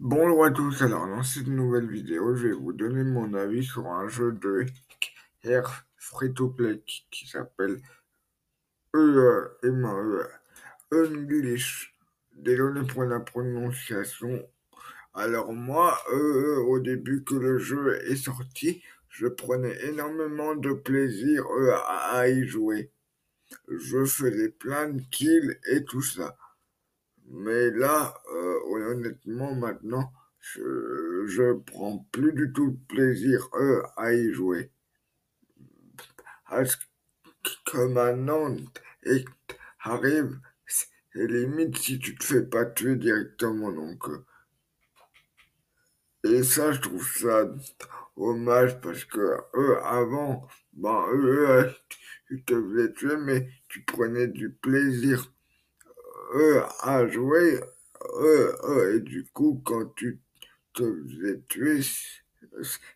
Bonjour à tous, alors dans cette nouvelle vidéo, je vais vous donner mon avis sur un jeu de Air Free to Play qui s'appelle E M E English. Désolé pour la prononciation. Alors moi, euh, au début que le jeu est sorti, je prenais énormément de plaisir à y jouer. Je faisais plein de kills et tout ça. Mais là, euh, honnêtement, maintenant, je, je prends plus du tout de plaisir euh, à y jouer. Parce que maintenant, et arrive, c'est limite si tu te fais pas tuer directement. Donc, euh, et ça, je trouve ça dommage parce que eux, avant, ben, eux, tu te faisais tuer, mais tu prenais du plaisir eux à jouer, et du coup, quand tu te faisais tuer,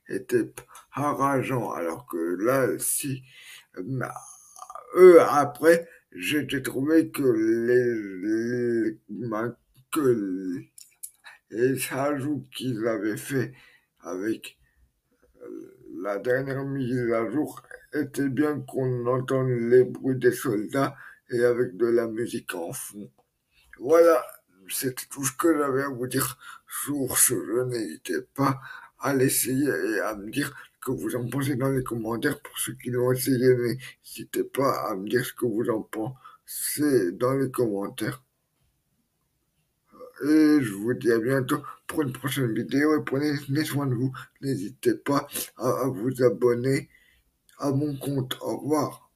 c'était rageant. Alors que là, si, eux, après, j'ai trouvé que les, les que les ajouts qu'ils avaient fait avec la dernière mise à jour était bien qu'on entende les bruits des soldats et avec de la musique en fond. Voilà, c'était tout ce que j'avais à vous dire sur ce jeu. N'hésitez pas à l'essayer et à me dire ce que vous en pensez dans les commentaires. Pour ceux qui l'ont essayé, n'hésitez pas à me dire ce que vous en pensez dans les commentaires. Et je vous dis à bientôt pour une prochaine vidéo et prenez soin de vous. N'hésitez pas à vous abonner à mon compte. Au revoir.